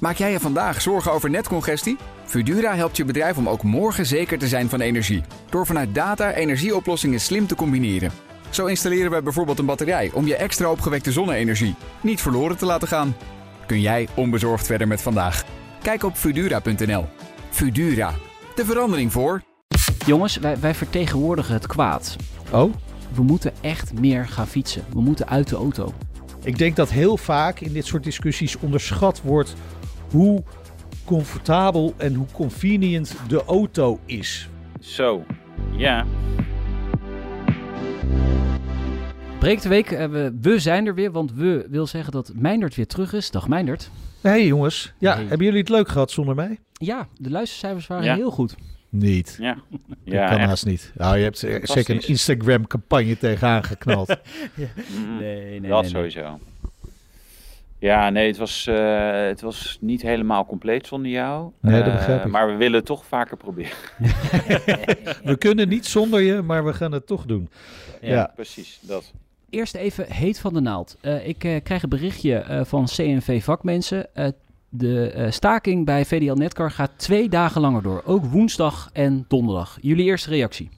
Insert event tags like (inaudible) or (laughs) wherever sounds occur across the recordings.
Maak jij je vandaag zorgen over netcongestie? Fudura helpt je bedrijf om ook morgen zeker te zijn van energie. Door vanuit data energieoplossingen slim te combineren. Zo installeren we bijvoorbeeld een batterij om je extra opgewekte zonne-energie niet verloren te laten gaan. Kun jij onbezorgd verder met vandaag? Kijk op Fudura.nl. Fudura, de verandering voor. Jongens, wij, wij vertegenwoordigen het kwaad. Oh? We moeten echt meer gaan fietsen. We moeten uit de auto. Ik denk dat heel vaak in dit soort discussies onderschat wordt hoe comfortabel en hoe convenient de auto is. Zo, ja. Breek de week, eh, we, we zijn er weer, want we wil zeggen dat Meindert weer terug is. Dag Meindert. Hé hey jongens, ja, Hey. hebben jullie het leuk gehad zonder mij? Ja, de luistercijfers waren Ja. heel goed. Niet. Ja, dat ja kan echt. haast niet. Nou, je hebt er zeker een. Instagram-campagne tegenaan geknald. (laughs) Mm, Nee, dat sowieso. Ja, nee, het was, eh, het was niet helemaal compleet zonder jou. Nee, dat Eh, begrijp ik. Maar we willen het toch vaker proberen. (laughs) we kunnen niet zonder je, maar we gaan het toch doen. Ja. Precies, dat. Eerst even heet van de naald. Eh, ik krijg een berichtje eh, van CNV vakmensen. Eh, de eh, staking bij VDL Netcar gaat twee dagen langer door. Ook woensdag en donderdag. Jullie eerste reactie?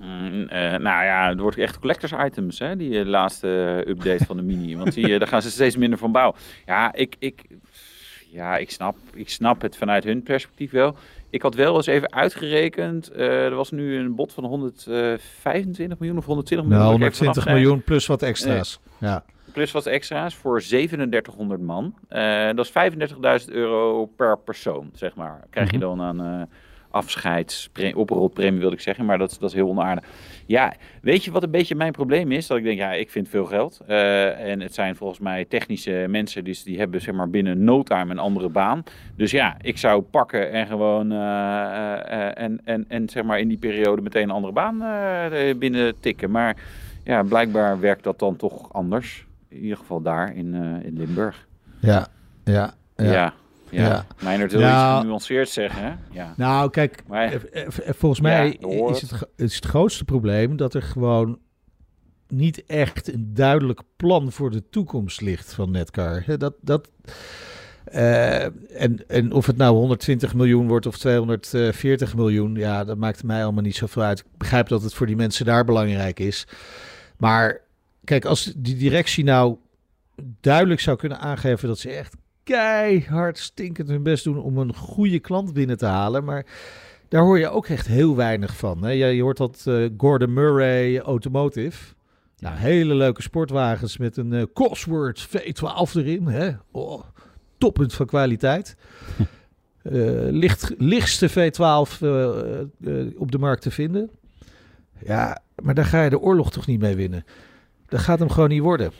Mm, eh, nou ja, het wordt echt collectors items, hè, die eh, laatste eh, update van de Mini. (laughs) Want die, eh, daar gaan ze steeds minder van bouwen. Ja, ik, ik, ja ik, snap, ik snap het vanuit hun perspectief wel. Ik had wel eens even uitgerekend. er was nu een bod van 125 miljoen of 120 miljoen. Nou, moet ik even 120 vanaf miljoen plus wat extra's. Ja. Plus wat extra's voor 3700 man. Dat is 35.000 euro per persoon, zeg maar. Krijg je Mhm. dan aan afscheidspremie, oprolpremie wilde ik zeggen, maar dat, dat is heel onaardig. Ja, weet je wat een beetje mijn probleem is? Dat ik denk, ja, ik vind veel geld. Eh, en het zijn volgens mij technische mensen, dus die hebben zeg maar binnen no time een andere baan. Dus ja, ik zou pakken en gewoon eh, eh, en, en, en zeg maar in die periode meteen een andere baan binnen tikken. Maar ja, blijkbaar werkt dat dan toch anders. In ieder geval daar in, in Limburg. Ja, ja, Ja. ja. Ja. Ja. Meijnerd wil Nou- iets genuanceerd zeggen, hè? Ja. Nou, kijk, Maar- eh, eh, eh, volgens mij is het. het, gro- is het grootste probleem dat er gewoon niet echt een duidelijk plan voor de toekomst ligt van Netcar. Hè, Dat, dat, eh, en, en of het nou 120 miljoen wordt of 240 miljoen, ja, dat maakt mij allemaal niet zoveel uit. Ik begrijp dat het voor die mensen daar belangrijk is. Maar kijk, als die directie nou duidelijk zou kunnen aangeven dat ze echt keihard stinkend hun best doen om een goede klant binnen te halen. Maar daar hoor je ook echt heel weinig van. Hè? Je, je hoort dat eh, Gordon Murray Automotive. Nou, hele leuke sportwagens met een eh, Cosworth V12 erin. Hè? Oh, van kwaliteit. (laughs) Eh, licht, lichtste V12 eh, eh, op de markt te vinden. Ja, maar daar ga je de oorlog toch niet mee winnen. Dat gaat hem gewoon niet worden.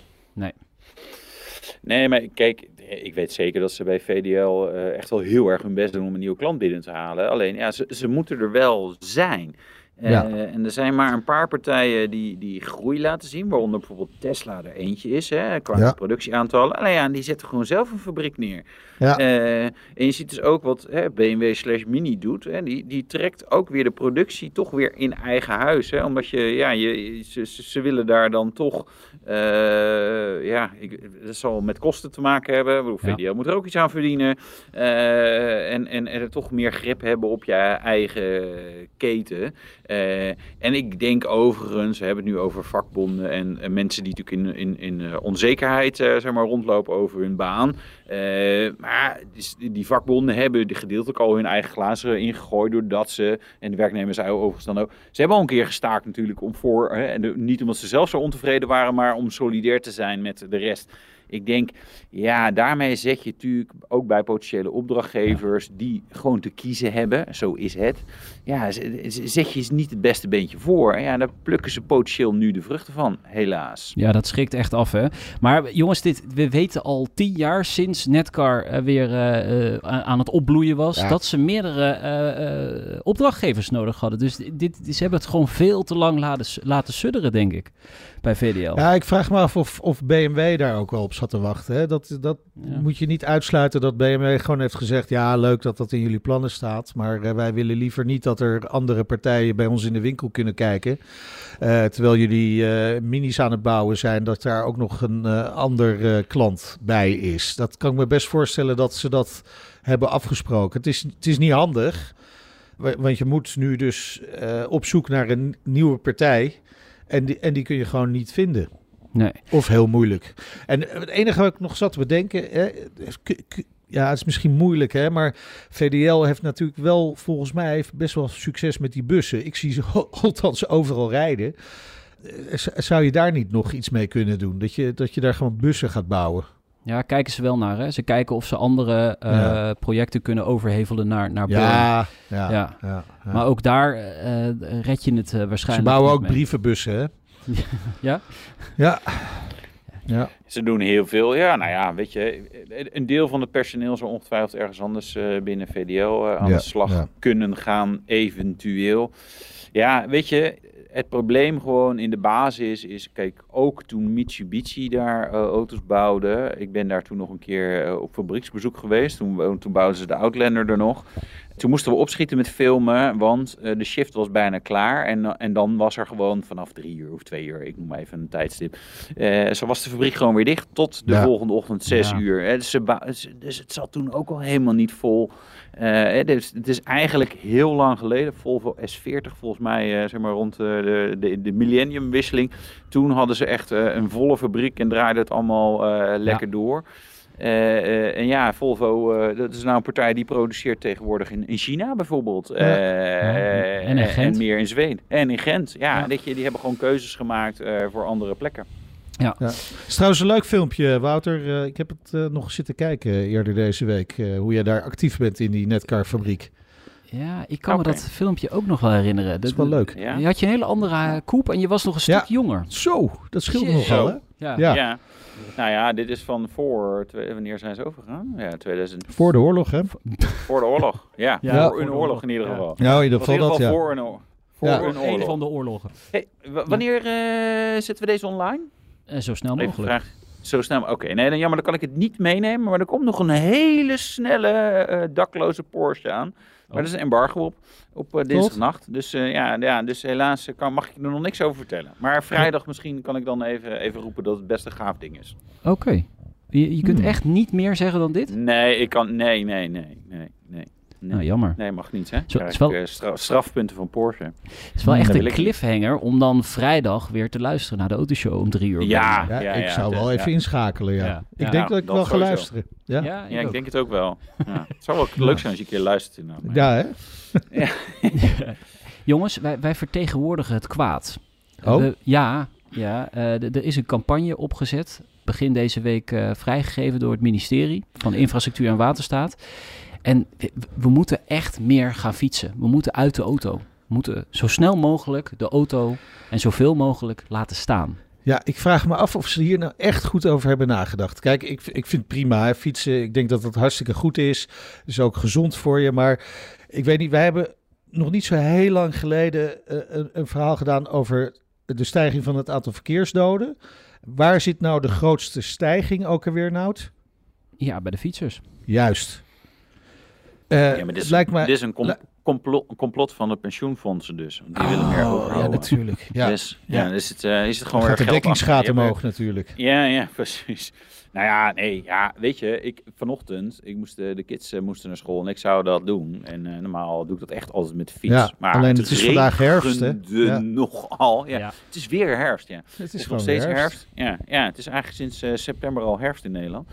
Nee, maar kijk, ik weet zeker dat ze bij VDL eh, echt wel heel erg hun best doen om een nieuwe klant binnen te halen. Alleen, ja, ze, ze moeten er wel zijn. Eh, Ja. En er zijn maar een paar partijen die, die groei laten zien, waaronder bijvoorbeeld Tesla er eentje is, hè, qua Ja. productieaantallen. Alleen ja, die zetten gewoon zelf een fabriek neer. Ja. Eh, en je ziet dus ook wat hè, BMW slash Mini doet. Hè, die, die trekt ook weer de productie toch weer in eigen huis. Hè, omdat je, ja, je, ze, willen daar dan toch, eh, ja, ik, dat zal met kosten te maken hebben. VDL moet er ook iets aan verdienen. Eh, en, en er toch meer grip hebben op je eigen keten. Eh, en ik denk overigens, we hebben het nu over vakbonden en, en mensen die natuurlijk in, in, in eh, onzekerheid eh, zeg maar, rondlopen over hun baan. Maar die, die vakbonden hebben de gedeeltelijk al hun eigen glazen ingegooid doordat ze, en de werknemers overigens dan ook, ze hebben al een keer gestaakt natuurlijk om voor, hè, en de- niet omdat ze zelf zo ontevreden waren, maar om solidair te zijn met de rest. Ik denk, ja, daarmee zet je natuurlijk ook bij potentiële opdrachtgevers die gewoon te kiezen hebben, zo is het. Ja, zet je niet het beste beentje voor. En ja, daar plukken ze potentieel nu de vruchten van, helaas. Ja, dat schrikt echt af, hè. Maar jongens, dit, we weten al tien jaar sinds Netcar eh, weer eh, eh, aan het opbloeien was... Ja. dat ze meerdere eh, eh, opdrachtgevers nodig hadden. Dus dit, ze hebben het gewoon veel te lang laten, laten sudderen, denk ik, bij VDL. Ja, ik vraag me af of, of BMW daar ook wel op zat te wachten. Hè? Dat, dat Ja. moet je niet uitsluiten dat BMW gewoon heeft gezegd... ja, leuk dat dat in jullie plannen staat... maar wij willen liever niet dat er andere partijen bij ons in de winkel kunnen kijken. Eh, terwijl jullie eh, minis aan het bouwen zijn... dat daar ook nog een eh, ander klant bij is. Dat kan ik me best voorstellen dat ze dat hebben afgesproken. Het is, het is niet handig... wa- want je moet nu dus op zoek naar een nieuwe partij... En die, en die kun je gewoon niet vinden. Nee. Of heel moeilijk. En het enige wat ik nog zat te bedenken. Hè, ja, het is misschien moeilijk, hè, maar VDL heeft natuurlijk wel, volgens mij, best wel succes met die bussen. Ik zie ze (laughs) althans overal rijden. Eh, Zou je daar niet nog iets mee kunnen doen? Dat je, dat je daar gewoon bussen gaat bouwen? Ja, kijken ze wel naar. Hè? Ze kijken of ze andere eh, Ja. projecten kunnen overhevelen naar, naar. Ja, ja, Ja. ja. Maar ook daar eh, red je het eh, waarschijnlijk Ze bouwen ook mee. brievenbussen, hè? (laughs) Ja? Ja. Ja. Ze doen heel veel. Ja, nou ja, weet je, een deel van het personeel zal ongetwijfeld ergens anders eh, binnen VDL eh, aan Ja, de slag ja. kunnen gaan, eventueel. Ja, weet je, het probleem gewoon in de basis is, kijk, ook toen Mitsubishi daar eh, auto's bouwde, ik ben daar toen nog een keer op fabrieksbezoek geweest, toen, toen bouwden ze de Outlander er nog. Toen moesten we opschieten met filmen, want eh, de shift was bijna klaar. En, eh, en dan was er gewoon vanaf drie uur of twee uur, ik noem maar even een tijdstip. eh, zo was de fabriek gewoon weer dicht tot de Ja. volgende ochtend zes Ja. uur. Hè. Dus, dus het zat toen ook al helemaal niet vol. Dus het is eigenlijk heel lang geleden, Volvo S40 volgens mij, zeg maar rond de, de, de millenniumwisseling. Toen hadden ze echt een volle fabriek en draaide het allemaal lekker door. Eh, eh, en ja, Volvo, eh, dat is nou een partij die produceert tegenwoordig in, in China bijvoorbeeld. Eh, Ja. En in Gent. En meer in Zweden. En in Gent, ja. Ja. Weet je, die hebben gewoon keuzes gemaakt eh, voor andere plekken. Het is trouwens een leuk filmpje, Wouter. Eh, ik heb het nog zitten kijken eerder deze week. eh, hoe jij daar actief bent in die Netcar-fabriek. Ja, ik kan me dat filmpje ook nog wel herinneren. Dat is wel leuk. Ja. Je had je een hele andere koep en je was nog een stuk Ja. jonger. Zo, dat scheelt nogal, hè? Ja. Ja. Ja. Nou ja, dit is van voor, twee- wanneer zijn ze overgegaan? Ja, 2000. Voor de oorlog, hè? Voor de oorlog. Ja, Ja, voor een oorlog in ieder Ja. geval. Nou, in ieder geval dat, ja. voor een oorlog. Voor Ja. een Een oorlog. van de oorlogen. Hey, wanneer eh, zetten we deze online? En zo snel mogelijk. vraag. Zo snel. Oké, nee, dan jammer, dan kan ik het niet meenemen. Maar er komt nog een hele snelle eh, dakloze Porsche aan. Maar Oh. dat is een embargo op, op eh, dinsdagnacht. Dus eh, ja, ja, dus helaas eh, kan, mag ik er nog niks over vertellen. Maar vrijdag misschien kan ik dan even, even roepen dat het best een gaaf ding is. Oké. Je, je kunt Hmm. echt niet meer zeggen dan dit? Nee, ik kan. Nee, nee, nee, nee, Nou, jammer. nee mag niet, hè? Zo, Krijg is wel- strafpunten van Porsche. Het is wel Hmm, echt een cliffhanger om dan vrijdag weer te luisteren naar de autoshow om drie uur. Ja, Ja, ja, ik ja, zou wel even ja. inschakelen, ja. Ja. Ik Ja, denk dat ik dat wel ga luisteren. Ja, ja. Ja, Ja, ik denk het ook wel. Ja. Het zou wel (laughs) leuk zijn als je een keer luistert. inderdaad. hè? (laughs) Jongens, wij, wij vertegenwoordigen het kwaad. Oh. We- ja, ja eh, er is een campagne opgezet. Begin deze week eh, vrijgegeven door het ministerie van Infrastructuur en Waterstaat. En we, moeten echt meer gaan fietsen. We moeten uit de auto. We moeten zo snel mogelijk de auto en zoveel mogelijk laten staan. Ja, ik vraag me af of ze hier nou echt goed over hebben nagedacht. Kijk, ik, ik vind prima, hè, fietsen. Ik denk dat dat hartstikke goed is. is ook gezond voor je. Maar ik weet niet, wij hebben nog niet zo heel lang geleden eh, een, een verhaal gedaan over de stijging van het aantal verkeersdoden. Waar zit nou de grootste stijging ook alweer, Nout? Ja, bij de fietsers. Juist. Eh, Ja, maar dit het is, lijkt me... dit is een com- complot, van de pensioenfondsen dus. Die willen meer Oh, overhouden. ja, natuurlijk. Ja. Dus, ja. Ja. is het, eh, is het gewoon Dan gaat de weer geld dekkingsgraad omhoog natuurlijk. Ja, ja, (laughs) precies. Nou ja, nee, ja, weet je, ik, vanochtend, ik moest, eh, de kids eh, moesten naar school en ik zou dat doen. En eh, normaal doe ik dat echt altijd met de fiets. Ja, maar alleen het is vandaag herfst, hè? Ja. (laughs) nogal. Ja. Ja. Het is weer herfst, ja. Het is is gewoon nog steeds herfst. Ja, ja, het is eigenlijk sinds eh, september al herfst in Nederland.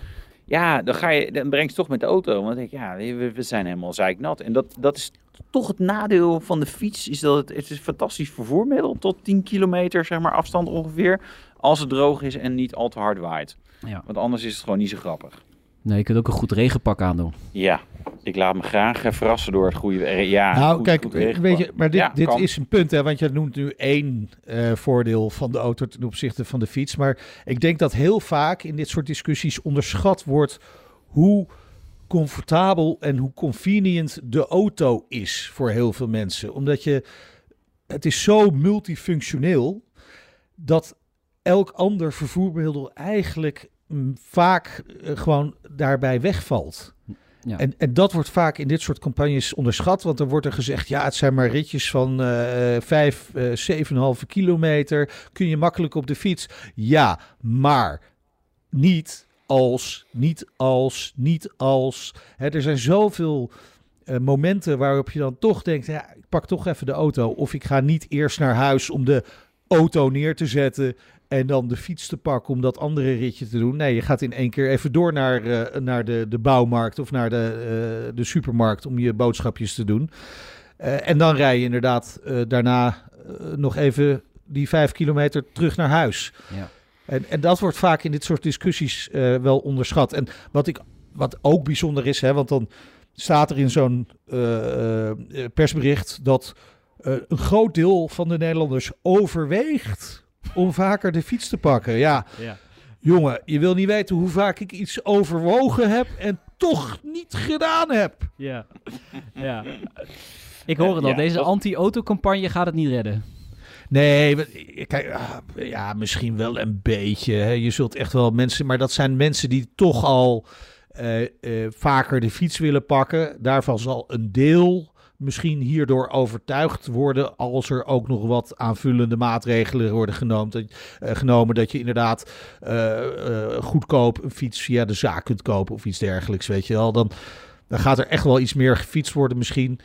Ja, dan, ga je, dan breng je toch met de auto. Want dan denk ik, ja, we, we zijn helemaal zeiknat. En dat, dat is toch het nadeel van de fiets. Is dat het, het is een fantastisch vervoermiddel. Tot 10 kilometer zeg maar, afstand ongeveer. Als het droog is en niet al te hard waait. Ja. Want anders is het gewoon niet zo grappig. Nee, je kunt ook een goed regenpak aandoen. Ja, ik laat me graag eh, verrassen door het goede... Ja, nou, goed- kijk, goed weet je, maar dit, Ja, dit kan. is een punt, hè, want je noemt nu één eh, voordeel van de auto ten opzichte van de fiets. Maar ik denk dat heel vaak in dit soort discussies onderschat wordt hoe comfortabel en hoe convenient de auto is voor heel veel mensen. Omdat je, het is zo multifunctioneel dat elk ander vervoermiddel eigenlijk mm, vaak eh, gewoon daarbij wegvalt. En, en dat wordt vaak in dit soort campagnes onderschat. Want dan wordt er gezegd, ja, het zijn maar ritjes van eh 5, eh 7,5 kilometer. Kun je makkelijk op de fiets. Ja, maar niet als, niet als, niet als. Hè, er zijn zoveel eh, momenten waarop je dan toch denkt, ja, ik pak toch even de auto. Of ik ga niet eerst naar huis om de auto neer te zetten en dan de fiets te pakken om dat andere ritje te doen. Nee, je gaat in één keer even door naar, eh, naar de, de bouwmarkt of naar de, eh, de supermarkt om je boodschapjes te doen. Eh, en dan rij je inderdaad daarna nog even die vijf kilometer terug naar huis. Ja. En, en dat wordt vaak in dit soort discussies wel onderschat. En wat, ik, wat ook bijzonder is, hè, want dan staat er in zo'n persbericht dat een groot deel van de Nederlanders overweegt om vaker de fiets te pakken. Ja, Ja. jongen, je wil niet weten hoe vaak ik iets overwogen heb en toch niet gedaan heb. Ja. ja. Ik hoor het al, Ja, deze dat- anti-autocampagne gaat het niet redden. Nee, kijk, ah, ja, misschien wel een beetje. Hè. Je zult echt wel mensen, maar dat zijn mensen die toch al eh, eh, vaker de fiets willen pakken. Daarvan zal een deel misschien hierdoor overtuigd worden als er ook nog wat aanvullende maatregelen worden genomen. Dat, eh, genomen, dat je inderdaad eh, eh, goedkoop een fiets via de zaak kunt kopen of iets dergelijks, weet je wel. Dan, dan gaat er echt wel iets meer gefietst worden misschien.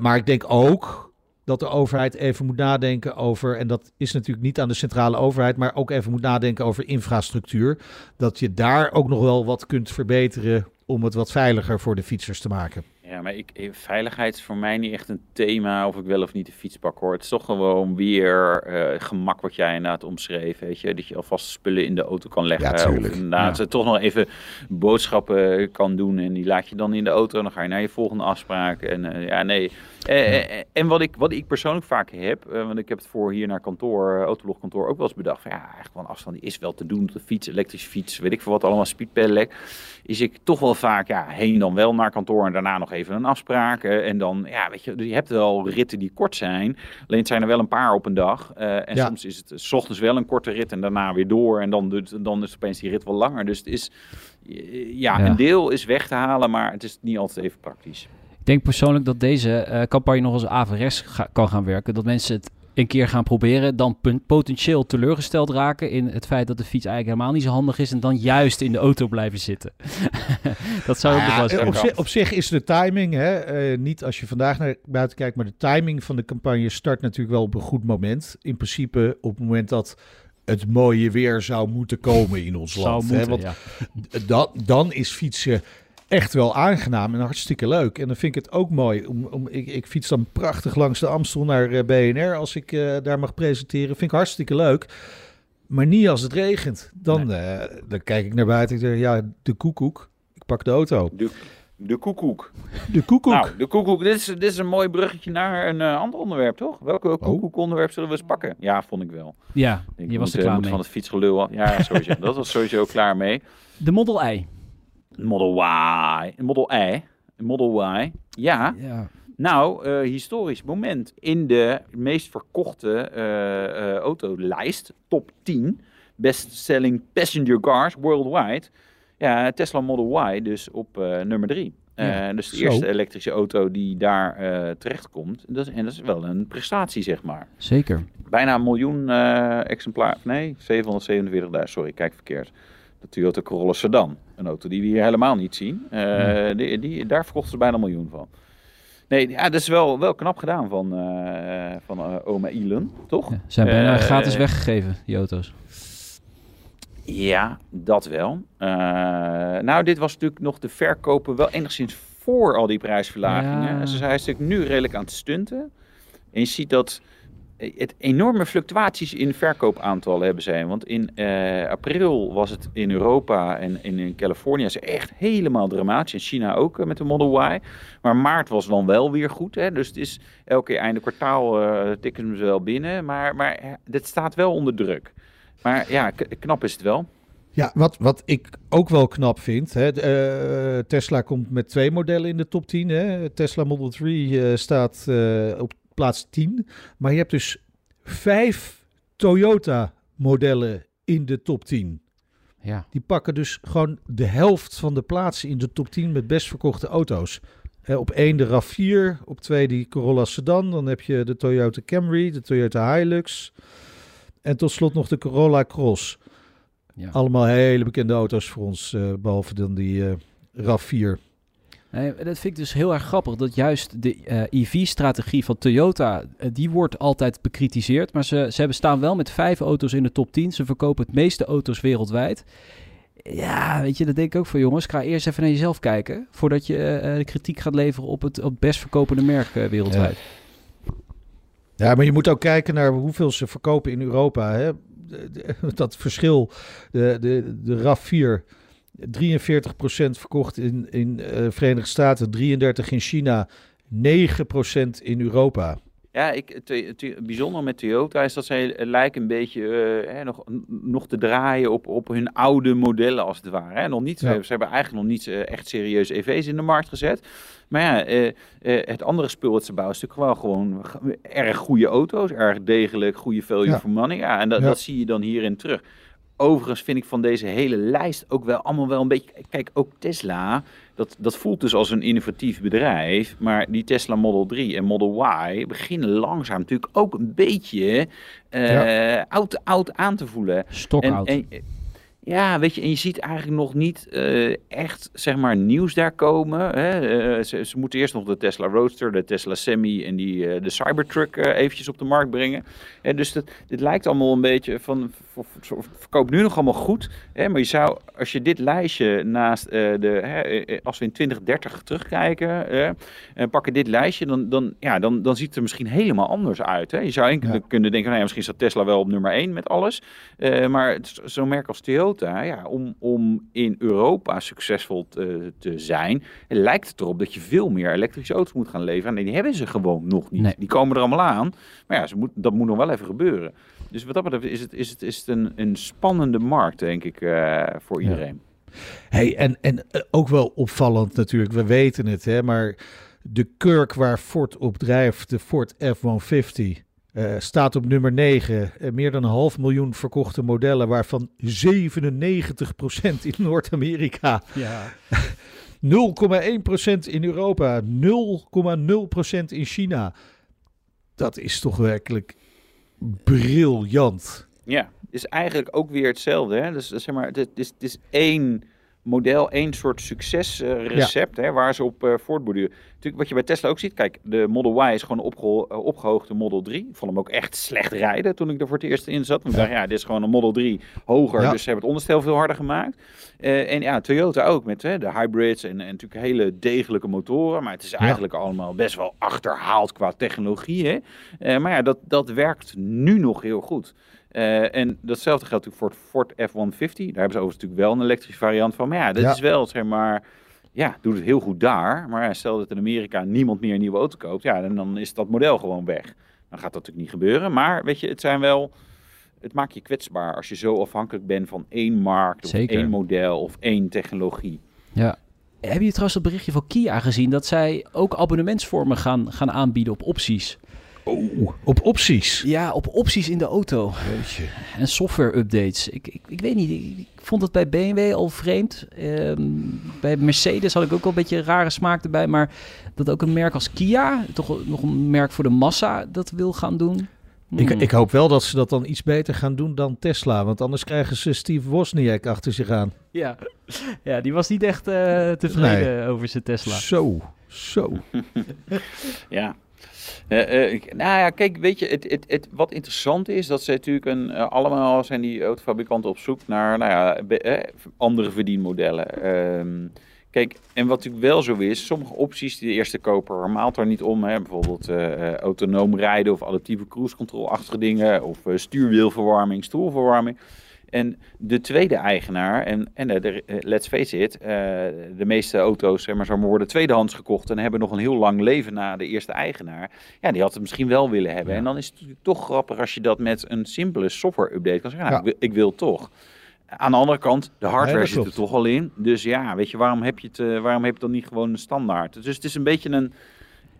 Maar ik denk ook dat de overheid even moet nadenken over, en dat is natuurlijk niet aan de centrale overheid, maar ook even moet nadenken over infrastructuur. Dat je daar ook nog wel wat kunt verbeteren om het wat veiliger voor de fietsers te maken. Ja, maar ik, eh, veiligheid is voor mij niet echt een thema of ik wel of niet de fiets pak hoor. Het is toch gewoon weer eh, gemak wat jij inderdaad omschreef. Weet je? Dat je alvast spullen in de auto kan leggen. Ja. Of inderdaad Ja. toch nog even boodschappen kan doen. En die laat je dan in de auto. En dan ga je naar je volgende afspraak. En eh, ja, nee. En wat ik, wat ik persoonlijk vaak heb, want ik heb het voor hier naar kantoor, autologkantoor, ook wel eens bedacht. Van, ja, eigenlijk wel een afstand die is wel te doen op de fiets, elektrische fiets, weet ik veel wat allemaal, speedpedelec. Is ik toch wel vaak, ja, heen dan wel naar kantoor en daarna nog even een afspraak. eh, en dan, ja, weet je, je hebt wel ritten die kort zijn. Alleen het zijn er wel een paar op een dag. eh, en Ja. soms is het eh, s ochtends wel een korte rit en daarna weer door. En dan, doet- dan is opeens die rit wel langer. Dus het is, ja, Ja. een deel is weg te halen, maar het is niet altijd even praktisch. Ik denk persoonlijk dat deze campagne nog als averes ga- kan gaan werken. Dat mensen het een keer gaan proberen, dan potentieel teleurgesteld raken in het feit dat de fiets eigenlijk helemaal niet zo handig is en dan juist in de auto blijven zitten. (laughs) dat zou ook nog wel eh, kunnen. op, zich, op zich is de timing, hè, eh, niet als je vandaag naar buiten kijkt, maar de timing van de campagne start natuurlijk wel op een goed moment. In principe op het moment dat het mooie weer zou moeten komen in ons land. moeten, hè, want ja. dan, dan is fietsen echt wel aangenaam en hartstikke leuk. En dan vind ik het ook mooi. Om, om, ik, ik fiets dan prachtig langs de Amstel naar eh, BNR als ik eh, daar mag presenteren. Vind ik hartstikke leuk. Maar niet als het regent. Dan, eh, dan kijk ik naar buiten en ik denk, ja, de koekoek. Ik pak de auto. De, de koekoek. De koekoek. Nou, de koekoek. Dit is, dit is een mooi bruggetje naar een eh, ander onderwerp, toch? Welke koekoekonderwerp zullen we eens pakken? Ja, vond ik wel. Ja, Ik je was er klaar mee. van het fietsgelul af. Ja, sowieso. dat was sowieso (laughs) klaar mee. De Model I. Model Y. Model I. Model Y. Ja. Ja. Nou, eh, historisch moment. In de meest verkochte eh, eh, autolijst, top 10, best-selling passenger cars worldwide. Ja, Tesla Model Y dus op nummer 3. Ja, dus de zo. eerste elektrische auto die daar terechtkomt. Dat en dat is wel een prestatie, zeg maar. Zeker. Bijna een miljoen exemplaar. Nee, 747.000. Sorry, kijk verkeerd. De Toyota Corolla Sedan. Een auto die we hier helemaal niet zien. Eh, die, die, daar verkochten ze bijna een miljoen van. Nee, ja, dat is wel, wel knap gedaan van, eh, van eh, oma Elon, toch? Ja, zijn bijna gratis weggegeven, die auto's. Ja, dat wel. Nou, dit was natuurlijk nog de verkopen wel enigszins voor al die prijsverlagingen. Ja. Ze zijn natuurlijk nu redelijk aan het stunten. En je ziet dat het enorme fluctuaties in verkoopaantallen hebben zijn. Want in eh, april was het in Europa en in, Californië echt helemaal dramatisch. In China ook eh, met de Model Y. Maar maart was dan wel weer goed. Hè? Dus het is elke keer einde kwartaal eh tikken ze wel binnen. Maar, maar dit staat wel onder druk. Maar ja, knap is het wel. Ja, wat, wat ik ook wel knap vind. Hè, Tesla komt met twee modellen in de top 10. Hè. Tesla Model 3 eh, staat op plaats 10. Maar je hebt dus vijf Toyota modellen in de top 10. Ja. Die pakken dus gewoon de helft van de plaatsen in de top 10 met best verkochte auto's. Hè, op één de RAV4, op twee die Corolla Sedan. Dan heb je de Toyota Camry, de Toyota Hilux. En tot slot nog de Corolla Cross. Ja. Allemaal hele bekende auto's voor ons, eh, behalve dan die eh RAV4. Nee, dat vind ik dus heel erg grappig. Dat juist de eh, EV-strategie van Toyota, eh, die wordt altijd bekritiseerd. Maar ze, ze hebben staan wel met vijf auto's in de top 10. Ze verkopen het meeste auto's wereldwijd. Ja, weet je, dat denk ik ook van jongens. Ga eerst even naar jezelf kijken. Voordat je eh, kritiek gaat leveren op het, op best verkopende merk wereldwijd. Ja, maar je moet ook kijken naar hoeveel ze verkopen in Europa. Hè? (laughs) Dat verschil, de, de, de RAV4, 43% verkocht in, in eh Verenigde Staten, 33% in China, 9% in Europa. Ja, ik, het bijzondere met Toyota is dat zij lijken een beetje eh, hè, nog, nog te draaien op, op hun oude modellen als het ware. Hè. Nog niet, Ja. ze, hebben eigenlijk nog niet eh, echt serieus EV's in de markt gezet. Maar ja, het andere spul wat ze bouwen is natuurlijk wel gewoon erg goede auto's. Erg degelijk, goede value Ja. for money. Ja, en dat, Ja. dat zie je dan hierin terug. Overigens vind ik van deze hele lijst ook wel allemaal wel een beetje... Kijk, ook Tesla, dat, dat voelt dus als een innovatief bedrijf. Maar die Tesla Model 3 en Model Y beginnen langzaam natuurlijk ook een beetje eh, oud, oud aan te voelen. Stokoud. En, en, ja, weet je, en je ziet eigenlijk nog niet eh, echt, zeg maar, nieuws daar komen. Hè? Eh, ze, ze moeten eerst nog de Tesla Roadster, de Tesla Semi en die, eh, de Cybertruck eventjes op de markt brengen. Dus dat, dit lijkt allemaal een beetje van, v- v- v- verkoopt nu nog allemaal goed. Hè? Maar je zou, als je dit lijstje naast de, hè, als we in 2030 terugkijken, en pakken dit lijstje, dan, dan, ja, dan, dan ziet het er misschien helemaal anders uit. Hè? Je zou enkel Ja. kunnen denken, nou ja, misschien staat Tesla wel op nummer 1 met alles. Maar het is zo'n merk als Toyota, ja, om, om in Europa succesvol te, te zijn, lijkt het erop dat je veel meer elektrische auto's moet gaan leveren. En die hebben ze gewoon nog niet. Nee. Die komen er allemaal aan. Maar ja, ze moet, dat moet nog wel even gebeuren. Dus wat dat betreft is het, is het, is het een, een spannende markt, denk ik, eh, voor Ja. iedereen. Hey, en, en eh, ook wel opvallend natuurlijk, we weten het, hè, maar de kurk waar Ford op drijft, de Ford F-150, eh, staat op nummer 9. Eh, meer dan een half miljoen verkochte modellen, waarvan 97% in Noord-Amerika. ja. (laughs) 0,1% in Europa, 0,0% in China. Dat is toch werkelijk briljant. Ja, het is eigenlijk ook weer hetzelfde. Hè? Dus, zeg maar, het is, het is één model, één soort succesrecept hè, waar ze op eh voortborduren. Natuurlijk, wat je bij Tesla ook ziet, kijk, de Model Y is gewoon opgeho- eh, opgehoogde Model 3. Ik vond hem ook echt slecht rijden toen ik er voor het eerst in zat. Want ik dacht, ja, dit is gewoon een Model 3 hoger, Ja. dus ze hebben het onderstel veel harder gemaakt. Eh, en ja, Toyota ook met hè, de hybrids en, en natuurlijk hele degelijke motoren. Maar het is eigenlijk allemaal best wel achterhaald qua technologie. Hè? Eh, maar ja, dat, dat werkt nu nog heel goed. En datzelfde geldt natuurlijk voor het Ford F-150. Daar hebben ze overigens natuurlijk wel een elektrische variant van. Maar ja, dat Ja. is wel, zeg maar... Ja, doet het heel goed daar. Maar stel dat in Amerika niemand meer een nieuwe auto koopt. Ja, dan, dan is dat model gewoon weg. Dan gaat dat natuurlijk niet gebeuren. Maar weet je, het zijn wel... Het maakt je kwetsbaar als je zo afhankelijk bent van één markt... of Zeker. één model of één technologie. ja. Heb je trouwens dat berichtje van Kia gezien dat zij ook abonnementsvormen gaan, gaan aanbieden op opties? Oh, op opties. Ja, op opties in de auto. En software updates. Ik, ik, ik weet niet, ik, ik vond het bij BMW al vreemd. Ehm, bij Mercedes had ik ook wel een beetje een rare smaak erbij. Maar dat ook een merk als Kia, toch nog een merk voor de massa, dat wil gaan doen. Ik, Hmm. ik hoop wel dat ze dat dan iets beter gaan doen dan Tesla. Want anders krijgen ze Steve Wozniak achter zich aan. Ja. ja, die was niet echt eh, tevreden over zijn Tesla. Zo, zo. (laughs) (laughs) Ja. Eh, eh, nou ja, kijk, weet je, het, het, het, wat interessant is, dat ze natuurlijk een, eh, allemaal zijn die autofabrikanten op zoek naar nou ja, andere verdienmodellen. Ehm, kijk, en wat natuurlijk wel zo is, sommige opties die de eerste koper maalt er niet om. Hè, bijvoorbeeld autonoom rijden of adaptieve cruise control-achtige dingen, of stuurwielverwarming, stoelverwarming. En de tweede eigenaar, en, en eh, de, eh, let's face it, eh, de meeste auto's zeg maar, worden tweedehands gekocht en hebben nog een heel lang leven na de eerste eigenaar. Ja, die had het misschien wel willen hebben. Ja. En dan is het toch grappig als je dat met een simpele software-update kan zeggen. Nou, Ja. ik, wil, ik wil toch. Aan de andere kant, de hardware Ja, zit er toch al in. Dus ja, weet je, waarom heb je het, waarom heb je dan niet gewoon een standaard? Dus het is een beetje een,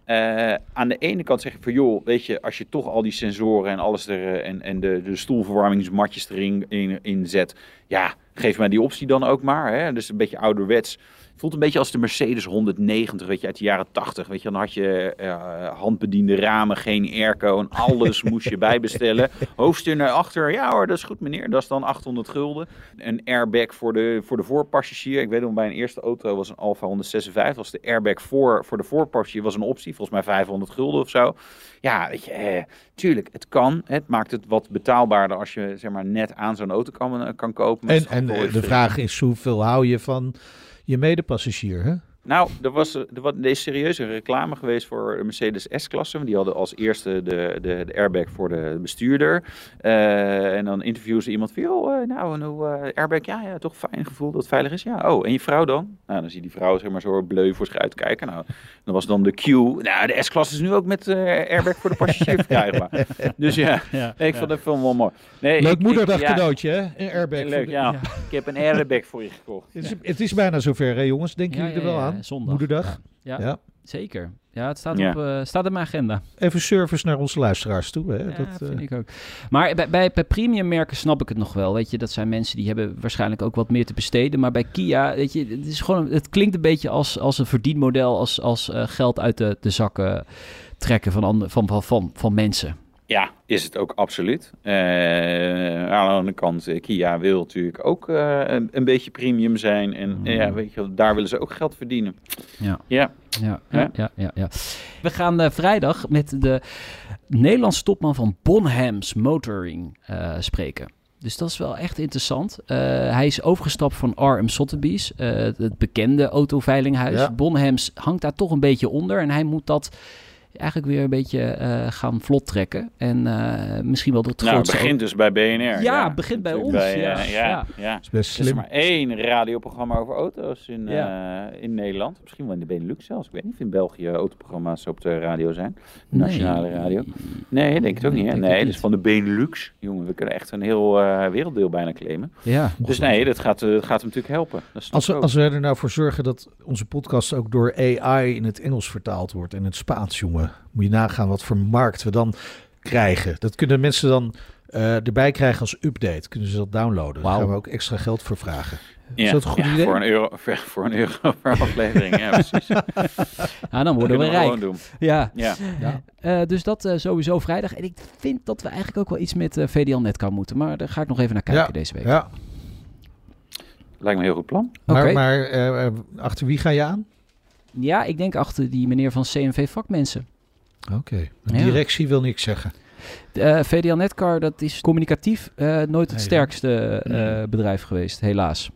Eh, aan de ene kant zeg ik van joh, weet je, als je toch al die sensoren en alles er eh, en, en de, de stoelverwarmingsmatjes erin in, in zet, ja, geef mij die optie dan ook maar. Hè? Dus een beetje ouderwets. Voelt een beetje als de Mercedes 190, weet je, uit de jaren 80. Weet je, dan had je uh, handbediende ramen, geen airco en alles (laughs) moest je bijbestellen. Hoofdstuur naar achter, ja hoor, dat is goed meneer, dat is dan 800 gulden. Een airbag voor de, voor de voorpassagier. Ik weet nog, bij een eerste auto was een Alfa 156, was de airbag voor, voor de voorpassagier was een optie, volgens mij 500 gulden of zo. Ja, weet je, eh, tuurlijk, het kan. Het maakt het wat betaalbaarder als je zeg maar net aan zo'n auto kan, kan kopen. En, en de vraag is, hoeveel hou je van je medepassagier, hè? Nou, er, was, er, was, er is serieus een reclame geweest voor de Mercedes S-klasse. Die hadden als eerste de, de, de airbag voor de bestuurder. Uh, en dan interviewden ze iemand van, oh, uh, nou, nou uh, airbag, ja, ja, toch fijn gevoel dat het veilig is. Ja, oh, en je vrouw dan? Nou, dan zie je die vrouw zeg maar zo bleu voor zich uitkijken. Nou, dan was dan de Q. Nou, de S-klasse is nu ook met airbag voor de passagier verkrijgbaar. (laughs) dus ja, ja ik vond dat film wel mooi. Nee, Leuk moederdag ja, cadeautje, hè? Een airbag. Leuk, ja. Ik heb een airbag voor je gekocht. Het is, het is bijna zover, hè, jongens? Denken jullie er wel aan? Zondag. Moederdag. Ja, ja. zeker. Ja, het staat, Op, uh, staat in mijn agenda. Even service naar onze luisteraars toe. Hè? Ja, dat vind uh... ik ook. Maar bij, bij, bij premium merken snap ik het nog wel. Weet je, dat zijn mensen die hebben waarschijnlijk ook wat meer te besteden. Maar bij Kia, weet je, het, is gewoon, het klinkt een beetje als, als een verdienmodel. Als, als uh, geld uit de, de zakken trekken van, andre, van, van, van, van mensen. Ja, is het ook absoluut. Uh, aan de andere kant, eh, Kia wil natuurlijk ook uh, een, een, beetje premium zijn. En mm. ja, weet je, daar willen ze ook geld verdienen. Ja. Ja. Ja, ja, ja, ja, ja. We gaan uh, vrijdag met de Nederlandse topman van Bonhams Motoring spreken. Dus dat is wel echt interessant. hij is overgestapt van RM Sotheby's, het bekende autoveilinghuis. Ja. Bonhams hangt daar toch een beetje onder en hij moet dat eigenlijk weer een beetje uh, gaan vlot trekken. En uh, misschien wel de grootste... Nou, het begint dus bij BNR. Ja, het begint bij ons. Bij, ja. Uh, ja, ja. ja. is best slim. Er is maar één radioprogramma over auto's in, in Nederland. Misschien wel in de Benelux zelfs. Ik weet niet of in België autoprogramma's op de radio zijn. Nationale nee. radio. Nee, denk ik ook niet. Hè? Nee, dus van de Benelux. Jongen, we kunnen echt een heel werelddeel bijna claimen. Ja. Dus nee, dat gaat, dat gaat hem natuurlijk helpen. als, we, als we er nou voor zorgen dat onze podcast ook door AI in het Engels vertaald wordt en het Spaans, jongen moet je nagaan wat voor markt we dan krijgen. Dat kunnen mensen dan uh, erbij krijgen als update. Kunnen ze dat downloaden. Daar gaan we ook extra geld voor vragen. Ja, is dat een goed ja, idee? Voor een euro, (laughs) voor een euro per aflevering, ja precies. (laughs) ja, dan worden we rijk. Doen. Ja. ja. ja. Uh, dus dat uh, sowieso vrijdag. En ik vind dat we eigenlijk ook wel iets met uh, VDL Netcar moeten. Maar daar ga ik nog even naar kijken deze week. Ja. Lijkt me een heel goed plan. Maar, maar achter wie ga je aan? Ja, ik denk achter die meneer van CNV Vakmensen. Oké, okay. directie wil niks zeggen. Uh, VDL Netcar, dat is communicatief uh, nooit het sterkste uh, bedrijf geweest, helaas.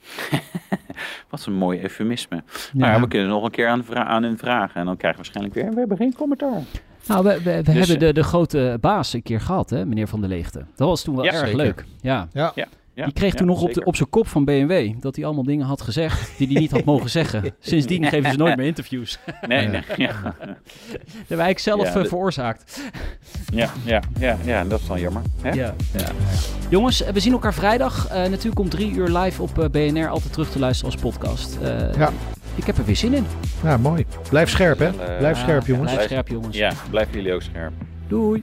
(laughs) Wat een mooi eufemisme. Ja. Nou ja, we kunnen nog een keer aan, aan hun vragen en dan krijgen we waarschijnlijk weer, we hebben geen commentaar. Nou, we, we, we dus, hebben de, de grote baas een keer gehad, hè, meneer Van der Leegte. Dat was toen wel ja, erg zeker. leuk. Ja. ja. ja. Ja, die kreeg toen nog op, de, op zijn kop van BMW dat hij allemaal dingen had gezegd die hij niet had mogen zeggen. (laughs) Sindsdien geven ze nooit meer interviews. Nee, nee. (laughs) Ja. Dat hebben wij zelf ja, veroorzaakt. Ja, ja, ja, ja, dat is wel jammer. Hè? Ja, ja. Jongens, we zien elkaar vrijdag. Uh, natuurlijk om drie uur live op uh, BNR altijd terug te luisteren als podcast. Uh, ja. Ik heb er weer zin in. Ja, mooi. Blijf scherp, hè? Blijf scherp, jongens. Blijf scherp, jongens. Ja, blijven jullie ook scherp. Doei.